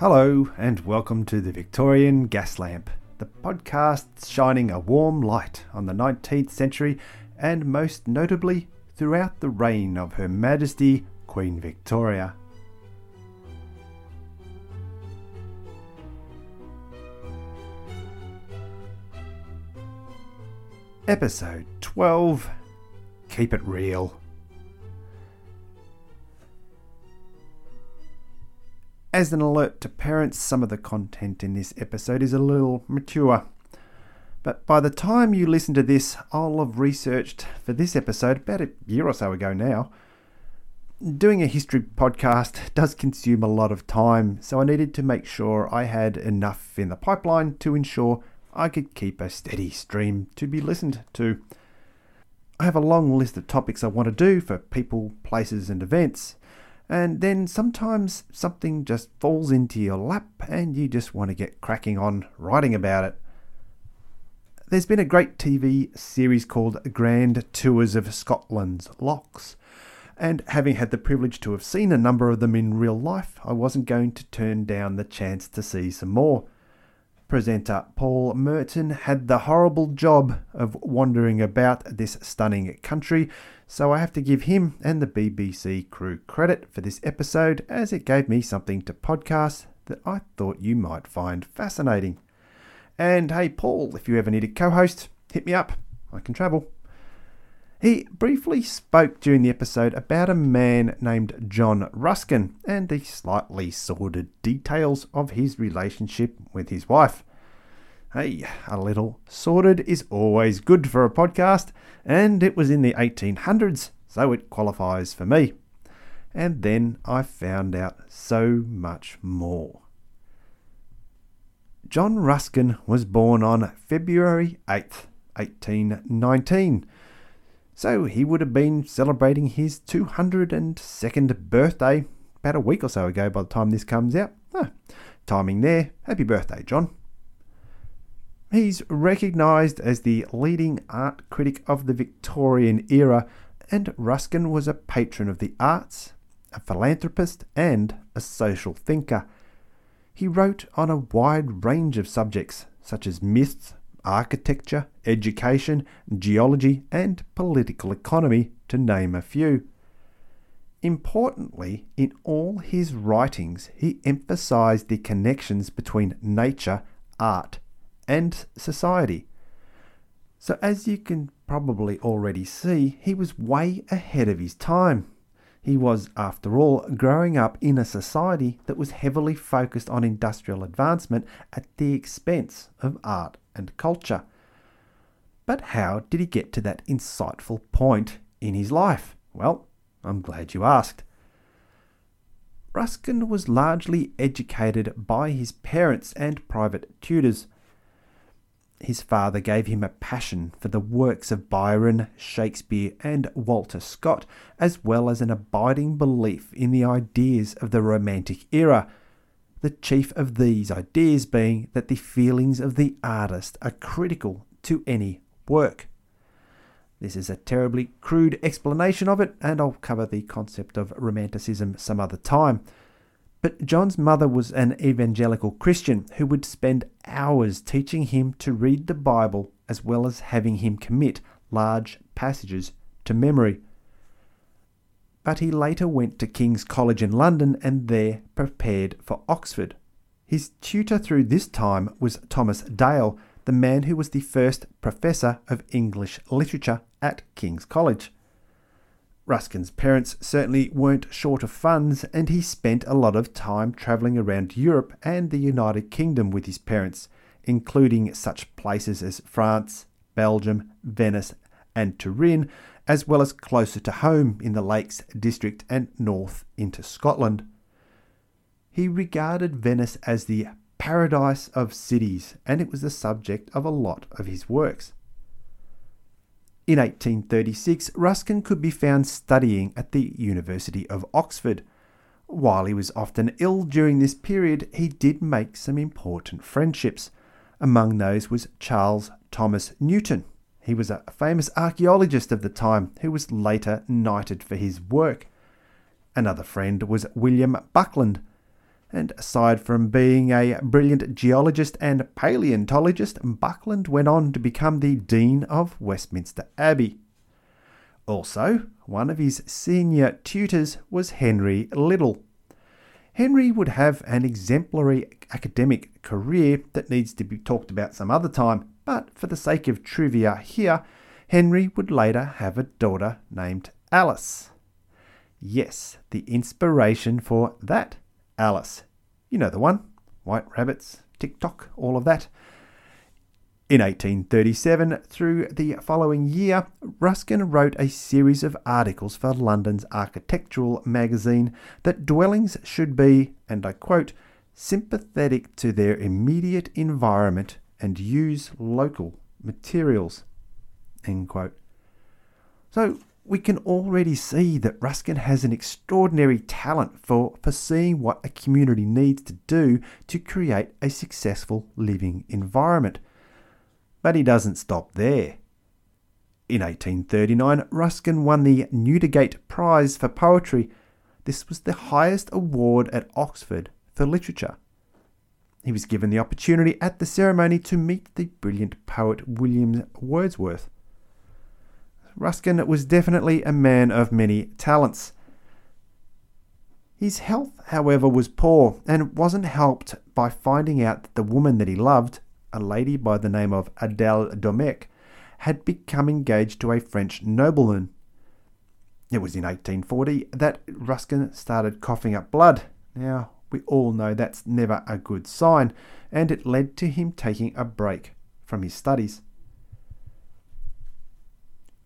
Hello, and welcome to the Victorian Gas Lamp, the podcast shining a warm light on the 19th century and most notably throughout the reign of Her Majesty Queen Victoria. Episode 12 Keep It Real. As an alert to parents, some of the content in this episode is a little mature. But by the time you listen to this, I'll have researched for this episode about a year or so ago now. Doing a history podcast does consume a lot of time, so I needed to make sure I had enough in the pipeline to ensure I could keep a steady stream to be listened to. I have a long list of topics I want to do for people, places, and events. And then sometimes something just falls into your lap and you just want to get cracking on writing about it. There's been a great TV series called Grand Tours of Scotland's Lochs, and having had the privilege to have seen a number of them in real life, I wasn't going to turn down the chance to see some more. Presenter Paul Merton had the horrible job of wandering about this stunning country, so I have to give him and the BBC crew credit for this episode as it gave me something to podcast that I thought you might find fascinating. And hey, Paul, if you ever need a co host, hit me up. I can travel. He briefly spoke during the episode about a man named John Ruskin and the slightly sordid details of his relationship with his wife. Hey, a little sordid is always good for a podcast, and it was in the 1800s, so it qualifies for me. And then I found out so much more. John Ruskin was born on February 8th, 1819 so he would have been celebrating his 202nd birthday about a week or so ago by the time this comes out. Ah, timing there. Happy birthday, John. He's recognised as the leading art critic of the Victorian era, and Ruskin was a patron of the arts, a philanthropist, and a social thinker. He wrote on a wide range of subjects such as myths, architecture, education, geology, and political economy, to name a few. Importantly, in all his writings, he emphasized the connections between nature, art, and society. So, as you can probably already see, he was way ahead of his time. He was, after all, growing up in a society that was heavily focused on industrial advancement at the expense of art and culture. But how did he get to that insightful point in his life? Well, I'm glad you asked. Ruskin was largely educated by his parents and private tutors. His father gave him a passion for the works of Byron, Shakespeare, and Walter Scott, as well as an abiding belief in the ideas of the Romantic era, the chief of these ideas being that the feelings of the artist are critical to any work. This is a terribly crude explanation of it, and I'll cover the concept of romanticism some other time. But John's mother was an evangelical Christian who would spend hours teaching him to read the Bible as well as having him commit large passages to memory but he later went to King's College in London and there prepared for Oxford. His tutor through this time was Thomas Dale, the man who was the first professor of English literature at King's College. Ruskin's parents certainly weren't short of funds, and he spent a lot of time travelling around Europe and the United Kingdom with his parents, including such places as France, Belgium, Venice, and Turin, as well as closer to home in the Lakes District and north into Scotland. He regarded Venice as the paradise of cities, and it was the subject of a lot of his works. In 1836, Ruskin could be found studying at the University of Oxford. While he was often ill during this period, he did make some important friendships. Among those was Charles Thomas Newton, he was a famous archaeologist of the time who was later knighted for his work. Another friend was William Buckland. and aside from being a brilliant geologist and paleontologist, Buckland went on to become the Dean of Westminster Abbey. Also, one of his senior tutors was Henry Liddell. Henry would have an exemplary academic career that needs to be talked about some other time, but for the sake of trivia here, Henry would later have a daughter named Alice. Yes, the inspiration for that Alice. You know the one. White rabbits, TikTok, all of that. In 1837, through the following year, Ruskin wrote a series of articles for London's architectural magazine that dwellings should be, and I quote, sympathetic to their immediate environment and use local materials. End quote. So, we can already see that Ruskin has an extraordinary talent for foreseeing what a community needs to do to create a successful living environment. But he doesn't stop there. In 1839, Ruskin won the Newdigate Prize for Poetry. This was the highest award at Oxford for literature. He was given the opportunity at the ceremony to meet the brilliant poet William Wordsworth. Ruskin was definitely a man of many talents. His health, however, was poor and wasn't helped by finding out that the woman that he loved, a lady by the name of Adele Domecq, had become engaged to a French nobleman. It was in 1840 that Ruskin started coughing up blood. Now, we all know that's never a good sign, and it led to him taking a break from his studies.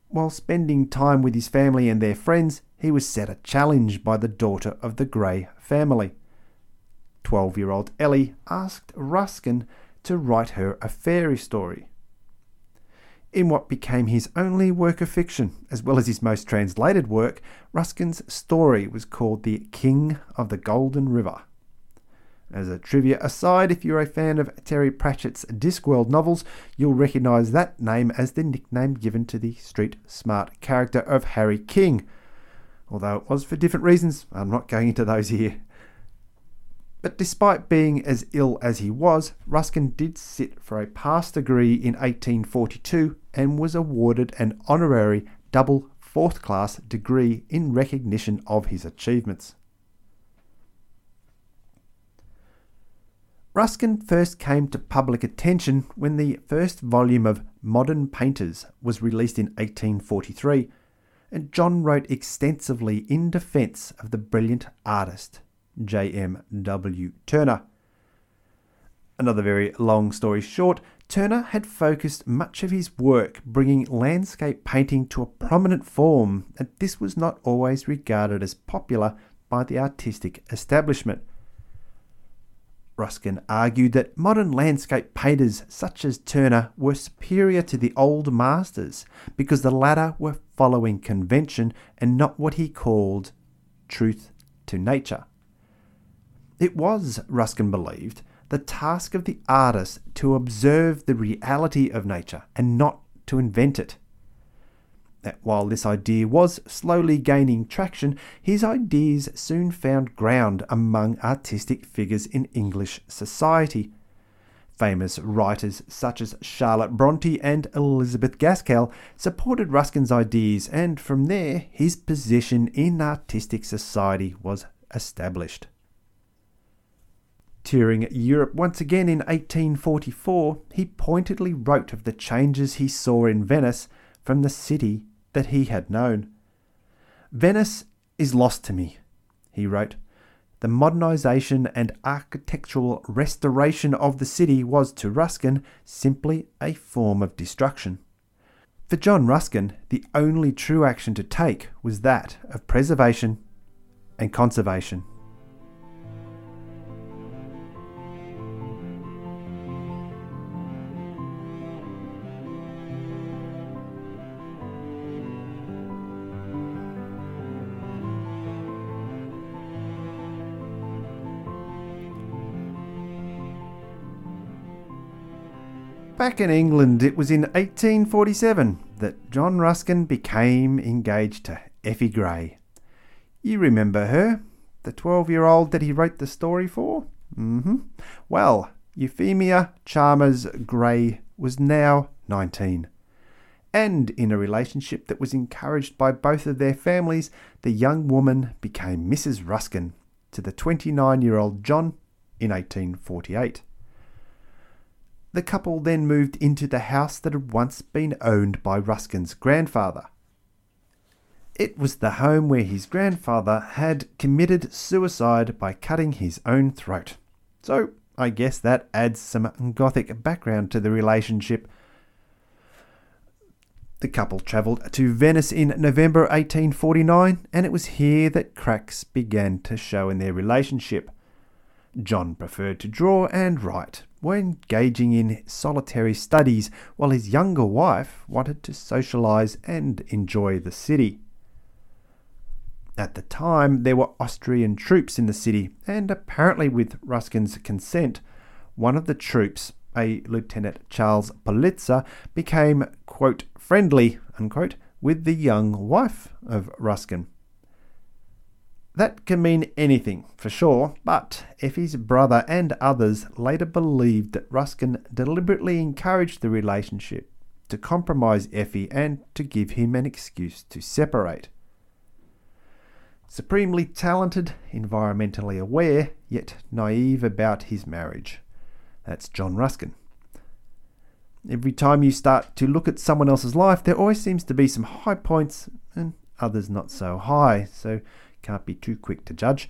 While spending time with his family and their friends, he was set a challenge by the daughter of the Gray family. Twelve year old Ellie asked Ruskin to write her a fairy story. In what became his only work of fiction, as well as his most translated work, Ruskin's story was called The King of the Golden River. As a trivia aside, if you're a fan of Terry Pratchett's Discworld novels, you'll recognise that name as the nickname given to the street smart character of Harry King. Although it was for different reasons, I'm not going into those here. But despite being as ill as he was, Ruskin did sit for a pass degree in 1842 and was awarded an honorary double fourth class degree in recognition of his achievements. Ruskin first came to public attention when the first volume of Modern Painters was released in 1843, and John wrote extensively in defence of the brilliant artist J.M.W. Turner. Another very long story short, Turner had focused much of his work bringing landscape painting to a prominent form, and this was not always regarded as popular by the artistic establishment. Ruskin argued that modern landscape painters such as Turner were superior to the old masters because the latter were following convention and not what he called truth to nature. It was, Ruskin believed, the task of the artist to observe the reality of nature and not to invent it that while this idea was slowly gaining traction, his ideas soon found ground among artistic figures in English society. Famous writers such as Charlotte Bronte and Elizabeth Gaskell supported Ruskin's ideas, and from there his position in artistic society was established. Touring Europe once again in 1844, he pointedly wrote of the changes he saw in Venice from the city that he had known. Venice is lost to me, he wrote. The modernisation and architectural restoration of the city was to Ruskin simply a form of destruction. For John Ruskin, the only true action to take was that of preservation and conservation. Back in England, it was in 1847 that John Ruskin became engaged to Effie Gray. You remember her, the 12 year old that he wrote the story for? Mm-hmm. Well, Euphemia Chalmers Gray was now 19. And in a relationship that was encouraged by both of their families, the young woman became Mrs. Ruskin to the 29 year old John in 1848. The couple then moved into the house that had once been owned by Ruskin's grandfather. It was the home where his grandfather had committed suicide by cutting his own throat. So I guess that adds some Gothic background to the relationship. The couple travelled to Venice in November 1849, and it was here that cracks began to show in their relationship. John preferred to draw and write, were engaging in solitary studies, while his younger wife wanted to socialise and enjoy the city. At the time, there were Austrian troops in the city, and apparently, with Ruskin's consent, one of the troops, a Lieutenant Charles Politzer, became, quote, friendly, unquote, with the young wife of Ruskin. That can mean anything, for sure, but Effie's brother and others later believed that Ruskin deliberately encouraged the relationship to compromise Effie and to give him an excuse to separate. Supremely talented, environmentally aware, yet naive about his marriage. That's John Ruskin. Every time you start to look at someone else's life, there always seems to be some high points and others not so high, so can't be too quick to judge.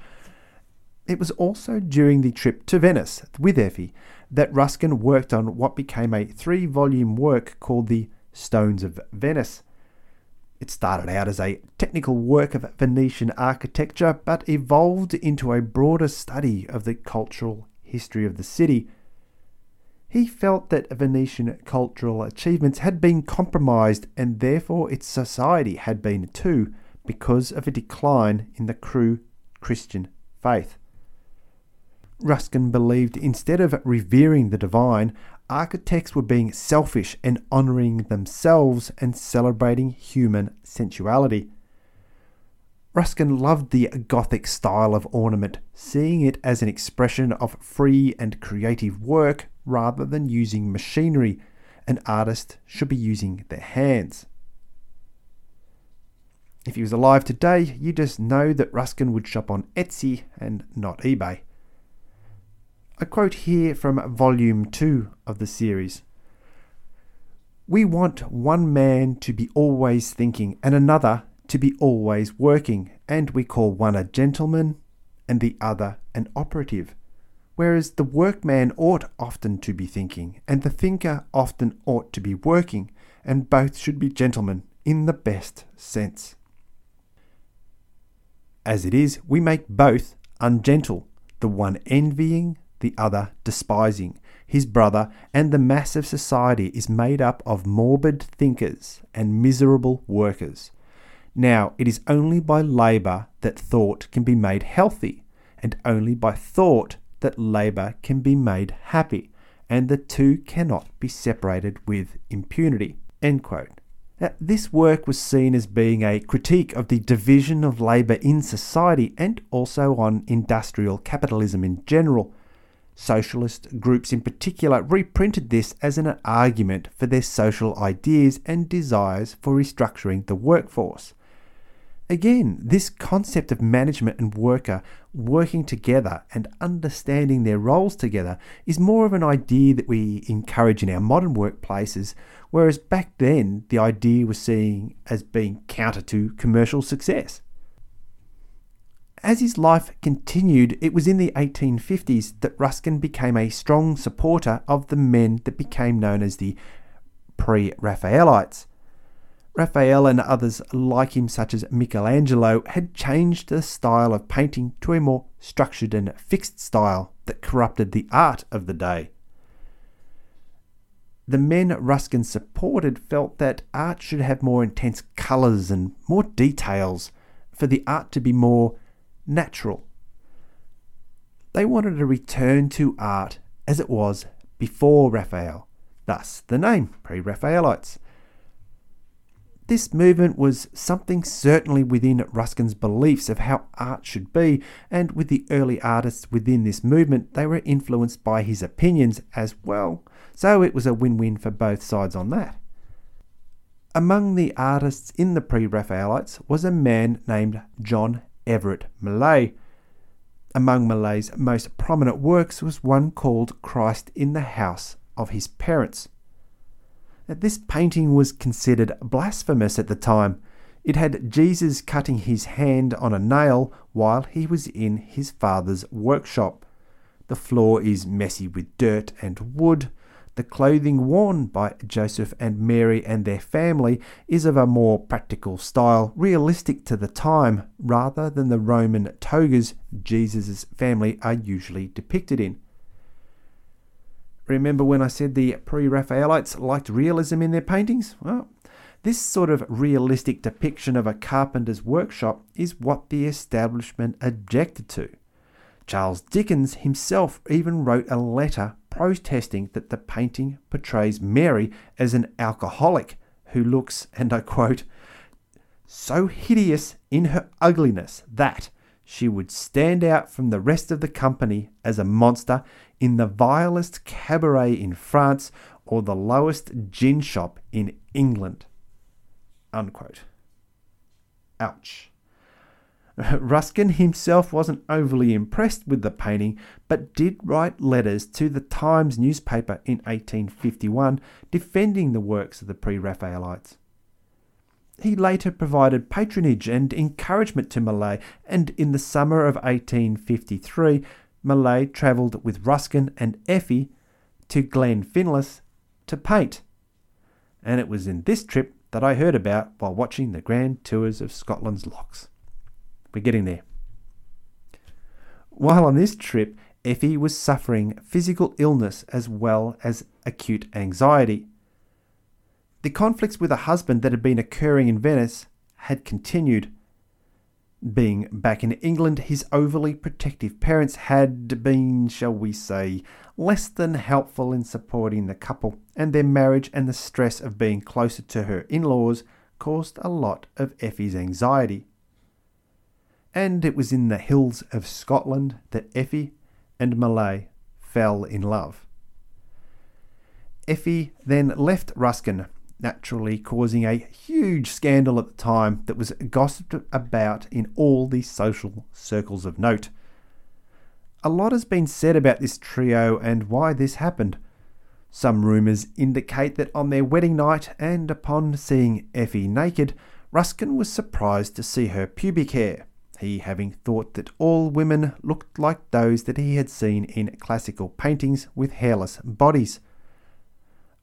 It was also during the trip to Venice with Effie that Ruskin worked on what became a three volume work called The Stones of Venice. It started out as a technical work of Venetian architecture, but evolved into a broader study of the cultural history of the city. He felt that Venetian cultural achievements had been compromised, and therefore its society had been too because of a decline in the true Christian faith. Ruskin believed instead of revering the divine, architects were being selfish and honouring themselves and celebrating human sensuality. Ruskin loved the Gothic style of ornament, seeing it as an expression of free and creative work rather than using machinery. An artist should be using their hands. If he was alive today, you just know that Ruskin would shop on Etsy and not eBay. A quote here from volume 2 of the series. We want one man to be always thinking and another to be always working, and we call one a gentleman and the other an operative. Whereas the workman ought often to be thinking, and the thinker often ought to be working, and both should be gentlemen in the best sense. As it is, we make both ungentle, the one envying, the other despising. His brother and the mass of society is made up of morbid thinkers and miserable workers. Now, it is only by labour that thought can be made healthy, and only by thought that labour can be made happy, and the two cannot be separated with impunity. End quote. Now, this work was seen as being a critique of the division of labour in society and also on industrial capitalism in general. Socialist groups in particular reprinted this as an argument for their social ideas and desires for restructuring the workforce. Again, this concept of management and worker working together and understanding their roles together is more of an idea that we encourage in our modern workplaces whereas back then the idea was seen as being counter to commercial success. As his life continued, it was in the 1850s that Ruskin became a strong supporter of the men that became known as the Pre Raphaelites. Raphael and others like him, such as Michelangelo, had changed the style of painting to a more structured and fixed style that corrupted the art of the day. The men Ruskin supported felt that art should have more intense colours and more details for the art to be more natural. They wanted a return to art as it was before Raphael, thus the name Pre Raphaelites. This movement was something certainly within Ruskin's beliefs of how art should be, and with the early artists within this movement, they were influenced by his opinions as well, so it was a win win for both sides on that. Among the artists in the pre Raphaelites was a man named John Everett Millais. Among Millais's most prominent works was one called Christ in the House of His Parents. This painting was considered blasphemous at the time. It had Jesus cutting his hand on a nail while he was in his father's workshop. The floor is messy with dirt and wood. The clothing worn by Joseph and Mary and their family is of a more practical style, realistic to the time, rather than the Roman togas Jesus' family are usually depicted in. Remember when I said the pre Raphaelites liked realism in their paintings? Well, this sort of realistic depiction of a carpenter's workshop is what the establishment objected to. Charles Dickens himself even wrote a letter protesting that the painting portrays Mary as an alcoholic who looks, and I quote, so hideous in her ugliness that she would stand out from the rest of the company as a monster in the vilest cabaret in France or the lowest gin shop in England. Unquote. Ouch. Ruskin himself wasn't overly impressed with the painting, but did write letters to the Times newspaper in 1851 defending the works of the Pre Raphaelites. He later provided patronage and encouragement to Millais, and in the summer of 1853, Millais travelled with Ruskin and Effie to Glenfinlas to paint. And it was in this trip that I heard about while watching the grand tours of Scotland's lochs. We're getting there. While on this trip, Effie was suffering physical illness as well as acute anxiety. The conflicts with her husband that had been occurring in Venice had continued. Being back in England, his overly protective parents had been, shall we say, less than helpful in supporting the couple, and their marriage and the stress of being closer to her in laws caused a lot of Effie's anxiety. And it was in the hills of Scotland that Effie and Millais fell in love. Effie then left Ruskin naturally causing a huge scandal at the time that was gossiped about in all the social circles of note. A lot has been said about this trio and why this happened. Some rumours indicate that on their wedding night and upon seeing Effie naked, Ruskin was surprised to see her pubic hair, he having thought that all women looked like those that he had seen in classical paintings with hairless bodies.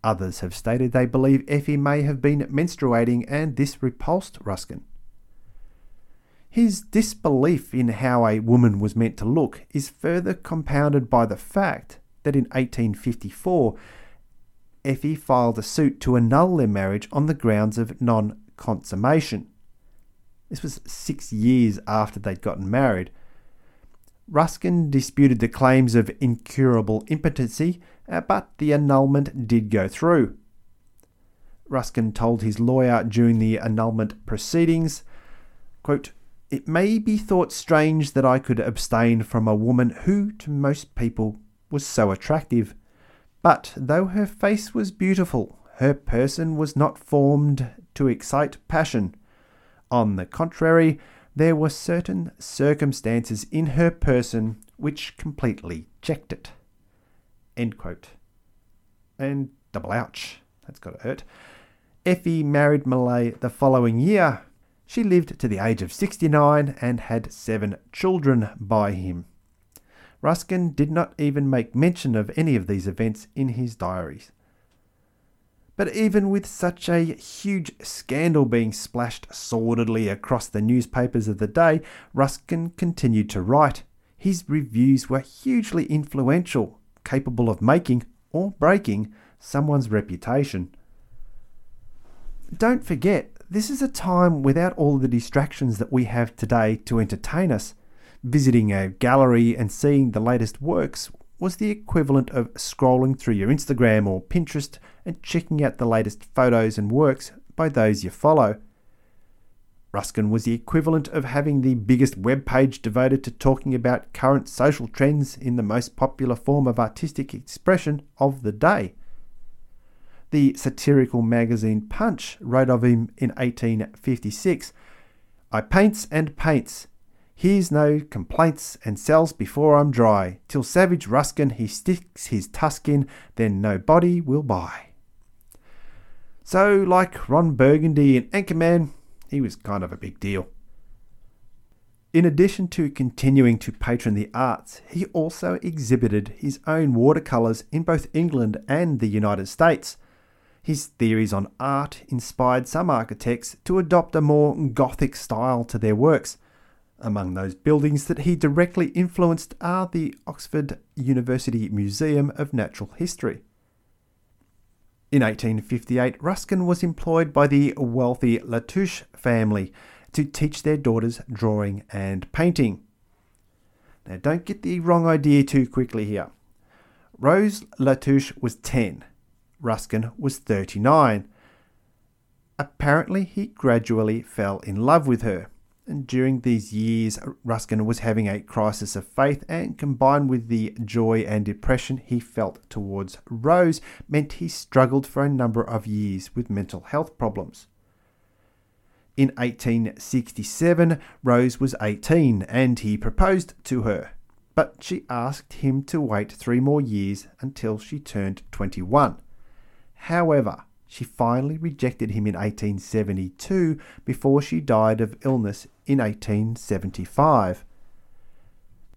Others have stated they believe Effie may have been menstruating and this repulsed Ruskin. His disbelief in how a woman was meant to look is further compounded by the fact that in 1854 Effie filed a suit to annul their marriage on the grounds of non consummation. This was six years after they'd gotten married. Ruskin disputed the claims of incurable impotency uh, but the annulment did go through. Ruskin told his lawyer during the annulment proceedings, quote, It may be thought strange that I could abstain from a woman who, to most people, was so attractive. But though her face was beautiful, her person was not formed to excite passion. On the contrary, there were certain circumstances in her person which completely checked it. End quote. And double ouch. That's got to hurt. Effie married Millais the following year. She lived to the age of 69 and had seven children by him. Ruskin did not even make mention of any of these events in his diaries. But even with such a huge scandal being splashed sordidly across the newspapers of the day, Ruskin continued to write. His reviews were hugely influential capable of making or breaking someone's reputation. Don't forget, this is a time without all the distractions that we have today to entertain us. Visiting a gallery and seeing the latest works was the equivalent of scrolling through your Instagram or Pinterest and checking out the latest photos and works by those you follow. Ruskin was the equivalent of having the biggest web page devoted to talking about current social trends in the most popular form of artistic expression of the day. The satirical magazine Punch wrote of him in 1856 I paints and paints. Hears no complaints and sells before I'm dry. Till savage Ruskin he sticks his tusk in, then nobody will buy. So, like Ron Burgundy in Anchorman, he was kind of a big deal. In addition to continuing to patron the arts, he also exhibited his own watercolours in both England and the United States. His theories on art inspired some architects to adopt a more Gothic style to their works. Among those buildings that he directly influenced are the Oxford University Museum of Natural History. In 1858, Ruskin was employed by the wealthy Latouche family to teach their daughters drawing and painting. Now, don't get the wrong idea too quickly here. Rose Latouche was 10, Ruskin was 39. Apparently, he gradually fell in love with her. And during these years, Ruskin was having a crisis of faith, and combined with the joy and depression he felt towards Rose, meant he struggled for a number of years with mental health problems. In 1867, Rose was 18 and he proposed to her, but she asked him to wait three more years until she turned 21. However, she finally rejected him in 1872 before she died of illness in 1875.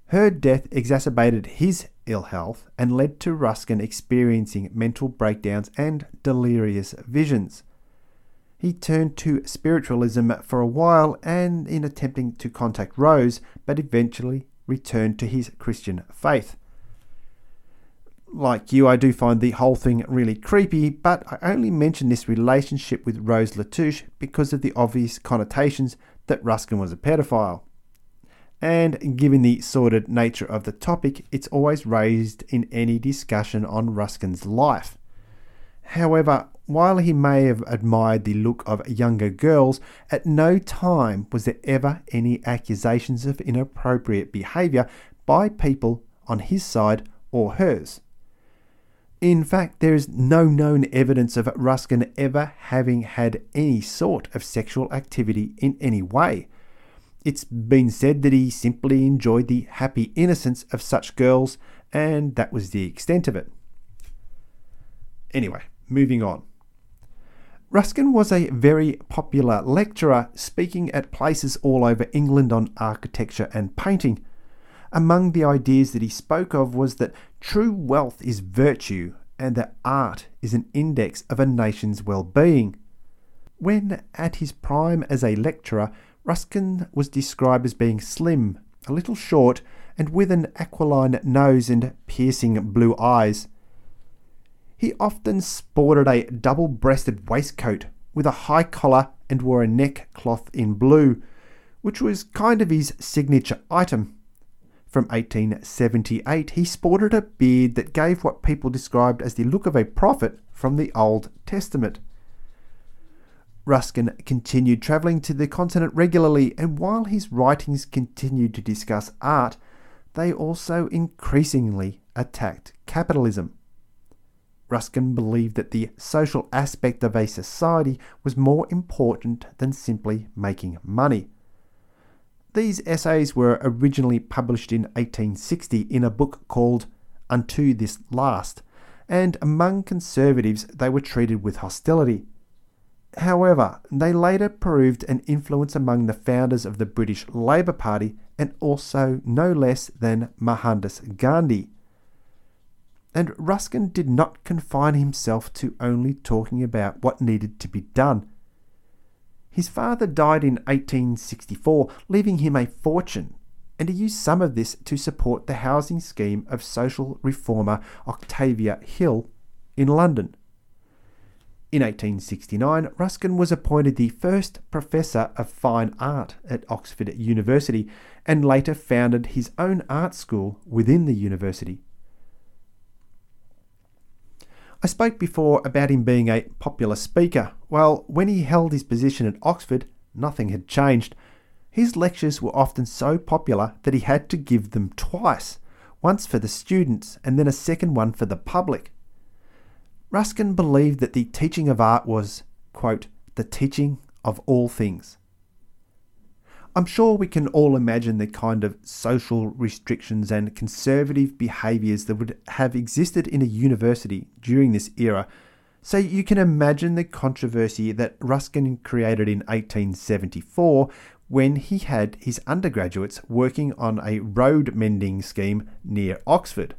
Her death exacerbated his ill health and led to Ruskin experiencing mental breakdowns and delirious visions. He turned to spiritualism for a while and in attempting to contact Rose, but eventually returned to his Christian faith like you, I do find the whole thing really creepy, but I only mention this relationship with Rose Latouche because of the obvious connotations that Ruskin was a pedophile. And given the sordid nature of the topic, it's always raised in any discussion on Ruskin's life. However, while he may have admired the look of younger girls, at no time was there ever any accusations of inappropriate behaviour by people on his side or hers. In fact, there is no known evidence of Ruskin ever having had any sort of sexual activity in any way. It's been said that he simply enjoyed the happy innocence of such girls, and that was the extent of it. Anyway, moving on. Ruskin was a very popular lecturer, speaking at places all over England on architecture and painting. Among the ideas that he spoke of was that true wealth is virtue and that art is an index of a nation's well being. When at his prime as a lecturer, Ruskin was described as being slim, a little short, and with an aquiline nose and piercing blue eyes. He often sported a double breasted waistcoat with a high collar and wore a neckcloth in blue, which was kind of his signature item. From 1878, he sported a beard that gave what people described as the look of a prophet from the Old Testament. Ruskin continued travelling to the continent regularly, and while his writings continued to discuss art, they also increasingly attacked capitalism. Ruskin believed that the social aspect of a society was more important than simply making money. These essays were originally published in 1860 in a book called Unto This Last, and among conservatives they were treated with hostility. However, they later proved an influence among the founders of the British Labour Party and also no less than Mohandas Gandhi. And Ruskin did not confine himself to only talking about what needed to be done. His father died in 1864, leaving him a fortune, and he used some of this to support the housing scheme of social reformer Octavia Hill in London. In 1869, Ruskin was appointed the first Professor of Fine Art at Oxford University and later founded his own art school within the university. I spoke before about him being a popular speaker. Well, when he held his position at Oxford, nothing had changed. His lectures were often so popular that he had to give them twice once for the students and then a second one for the public. Ruskin believed that the teaching of art was, quote, the teaching of all things. I'm sure we can all imagine the kind of social restrictions and conservative behaviours that would have existed in a university during this era. So you can imagine the controversy that Ruskin created in 1874 when he had his undergraduates working on a road mending scheme near Oxford.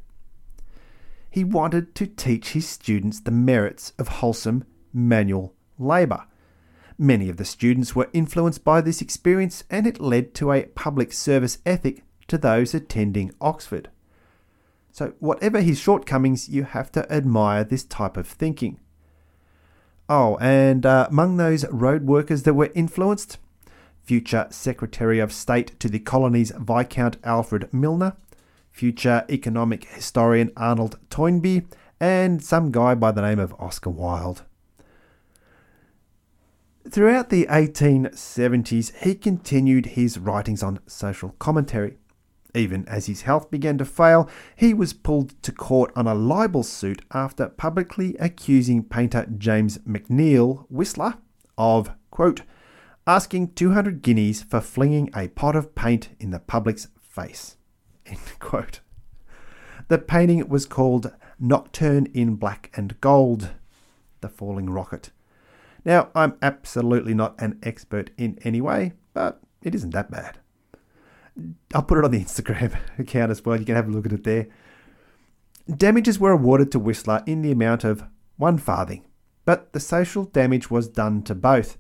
He wanted to teach his students the merits of wholesome manual labour Many of the students were influenced by this experience, and it led to a public service ethic to those attending Oxford. So, whatever his shortcomings, you have to admire this type of thinking. Oh, and uh, among those road workers that were influenced, future Secretary of State to the colonies Viscount Alfred Milner, future economic historian Arnold Toynbee, and some guy by the name of Oscar Wilde. Throughout the 1870s, he continued his writings on social commentary. Even as his health began to fail, he was pulled to court on a libel suit after publicly accusing painter James McNeill Whistler of, quote, asking 200 guineas for flinging a pot of paint in the public's face. End quote. The painting was called Nocturne in Black and Gold, The Falling Rocket. Now, I'm absolutely not an expert in any way, but it isn't that bad. I'll put it on the Instagram account as well. You can have a look at it there. Damages were awarded to Whistler in the amount of one farthing, but the social damage was done to both.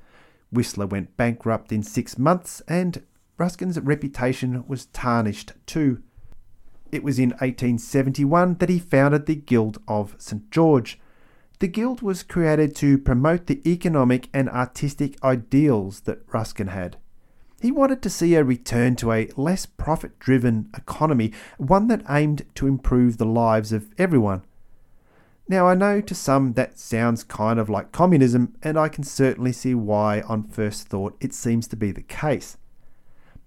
Whistler went bankrupt in six months, and Ruskin's reputation was tarnished too. It was in 1871 that he founded the Guild of St. George, the Guild was created to promote the economic and artistic ideals that Ruskin had. He wanted to see a return to a less profit driven economy, one that aimed to improve the lives of everyone. Now, I know to some that sounds kind of like communism, and I can certainly see why, on first thought, it seems to be the case.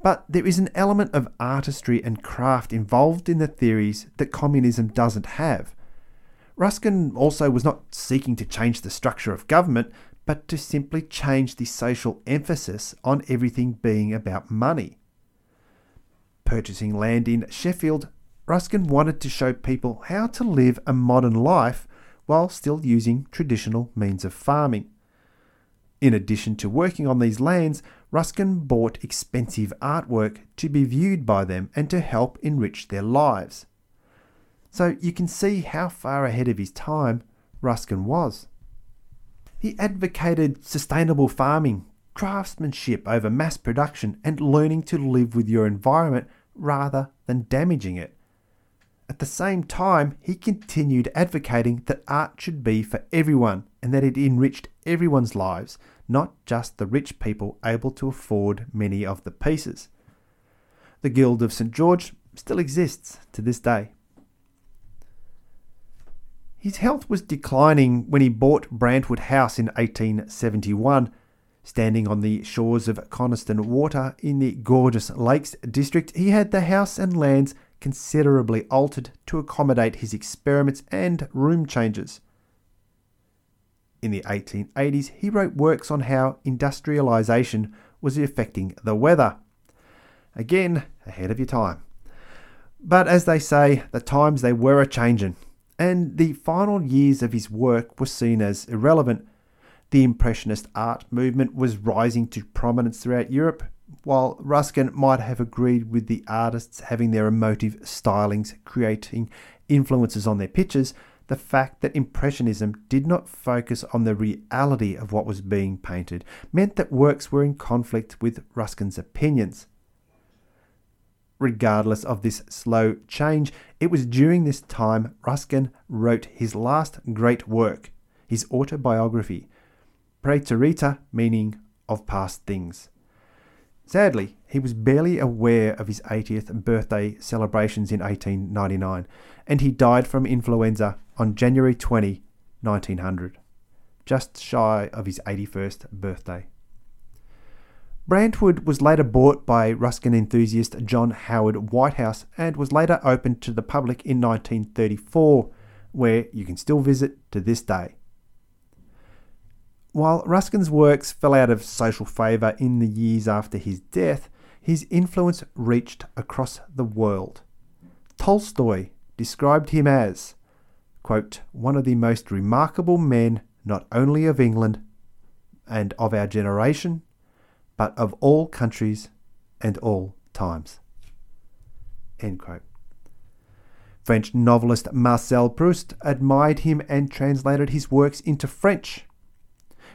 But there is an element of artistry and craft involved in the theories that communism doesn't have. Ruskin also was not seeking to change the structure of government, but to simply change the social emphasis on everything being about money. Purchasing land in Sheffield, Ruskin wanted to show people how to live a modern life while still using traditional means of farming. In addition to working on these lands, Ruskin bought expensive artwork to be viewed by them and to help enrich their lives. So you can see how far ahead of his time Ruskin was. He advocated sustainable farming, craftsmanship over mass production, and learning to live with your environment rather than damaging it. At the same time, he continued advocating that art should be for everyone and that it enriched everyone's lives, not just the rich people able to afford many of the pieces. The Guild of St. George still exists to this day. His health was declining when he bought Brantwood House in 1871. Standing on the shores of Coniston Water in the gorgeous Lakes district, he had the house and lands considerably altered to accommodate his experiments and room changes. In the 1880s, he wrote works on how industrialisation was affecting the weather. Again, ahead of your time. But as they say, the times they were a changin', and the final years of his work were seen as irrelevant. The Impressionist art movement was rising to prominence throughout Europe, while Ruskin might have agreed with the artists having their emotive stylings creating influences on their pictures, the fact that Impressionism did not focus on the reality of what was being painted meant that works were in conflict with Ruskin's opinions. Regardless of this slow change, it was during this time Ruskin wrote his last great work, his autobiography, Praeterita, meaning of past things. Sadly, he was barely aware of his 80th birthday celebrations in 1899, and he died from influenza on January 20, 1900, just shy of his 81st birthday. Brantwood was later bought by Ruskin enthusiast John Howard Whitehouse and was later opened to the public in 1934, where you can still visit to this day. While Ruskin's works fell out of social favour in the years after his death, his influence reached across the world. Tolstoy described him as, quote, one of the most remarkable men not only of England and of our generation, but of all countries and all times. French novelist Marcel Proust admired him and translated his works into French.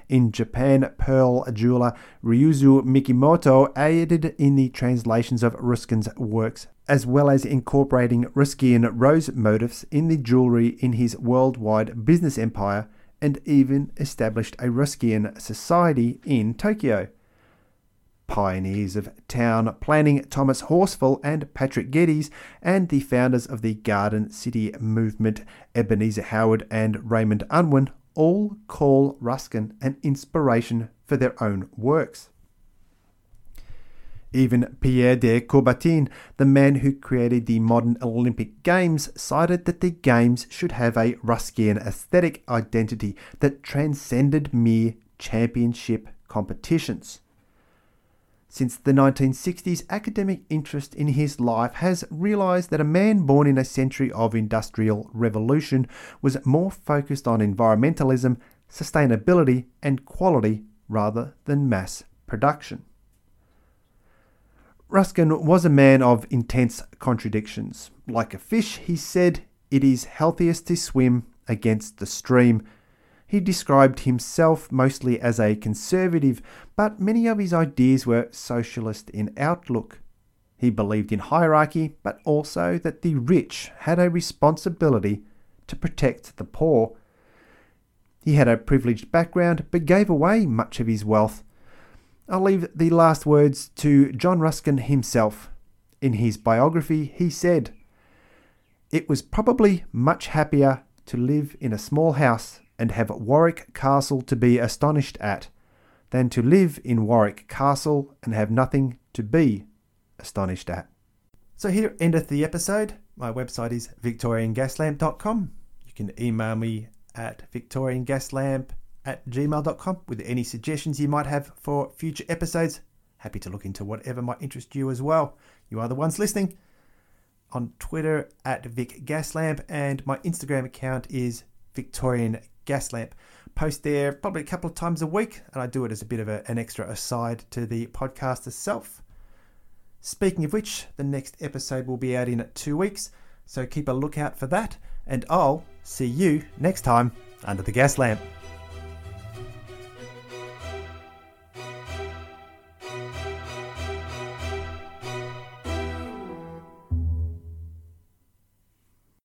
In Japan, pearl jeweler Ryuzo Mikimoto aided in the translations of Ruskin's works, as well as incorporating Ruskian rose motifs in the jewellery in his worldwide business empire, and even established a Ruskian society in Tokyo. Pioneers of town planning Thomas Horsfall and Patrick Geddes, and the founders of the Garden City movement Ebenezer Howard and Raymond Unwin, all call Ruskin an inspiration for their own works. Even Pierre de Coubertin, the man who created the modern Olympic Games, cited that the Games should have a Ruskian aesthetic identity that transcended mere championship competitions. Since the 1960s, academic interest in his life has realised that a man born in a century of industrial revolution was more focused on environmentalism, sustainability, and quality rather than mass production. Ruskin was a man of intense contradictions. Like a fish, he said, it is healthiest to swim against the stream he described himself mostly as a conservative, but many of his ideas were socialist in outlook. He believed in hierarchy, but also that the rich had a responsibility to protect the poor. He had a privileged background, but gave away much of his wealth. I'll leave the last words to John Ruskin himself. In his biography, he said, It was probably much happier to live in a small house and have Warwick Castle to be astonished at, than to live in Warwick Castle and have nothing to be astonished at. So here endeth the episode. My website is victoriangaslamp.com. You can email me at victoriangaslamp at gmail.com with any suggestions you might have for future episodes. Happy to look into whatever might interest you as well. You are the ones listening. On Twitter at Vic Gaslamp and my Instagram account is Victorian gas lamp. Post there probably a couple of times a week, and I do it as a bit of a, an extra aside to the podcast itself. Speaking of which, the next episode will be out in two weeks, so keep a lookout for that, and I'll see you next time under the gas lamp.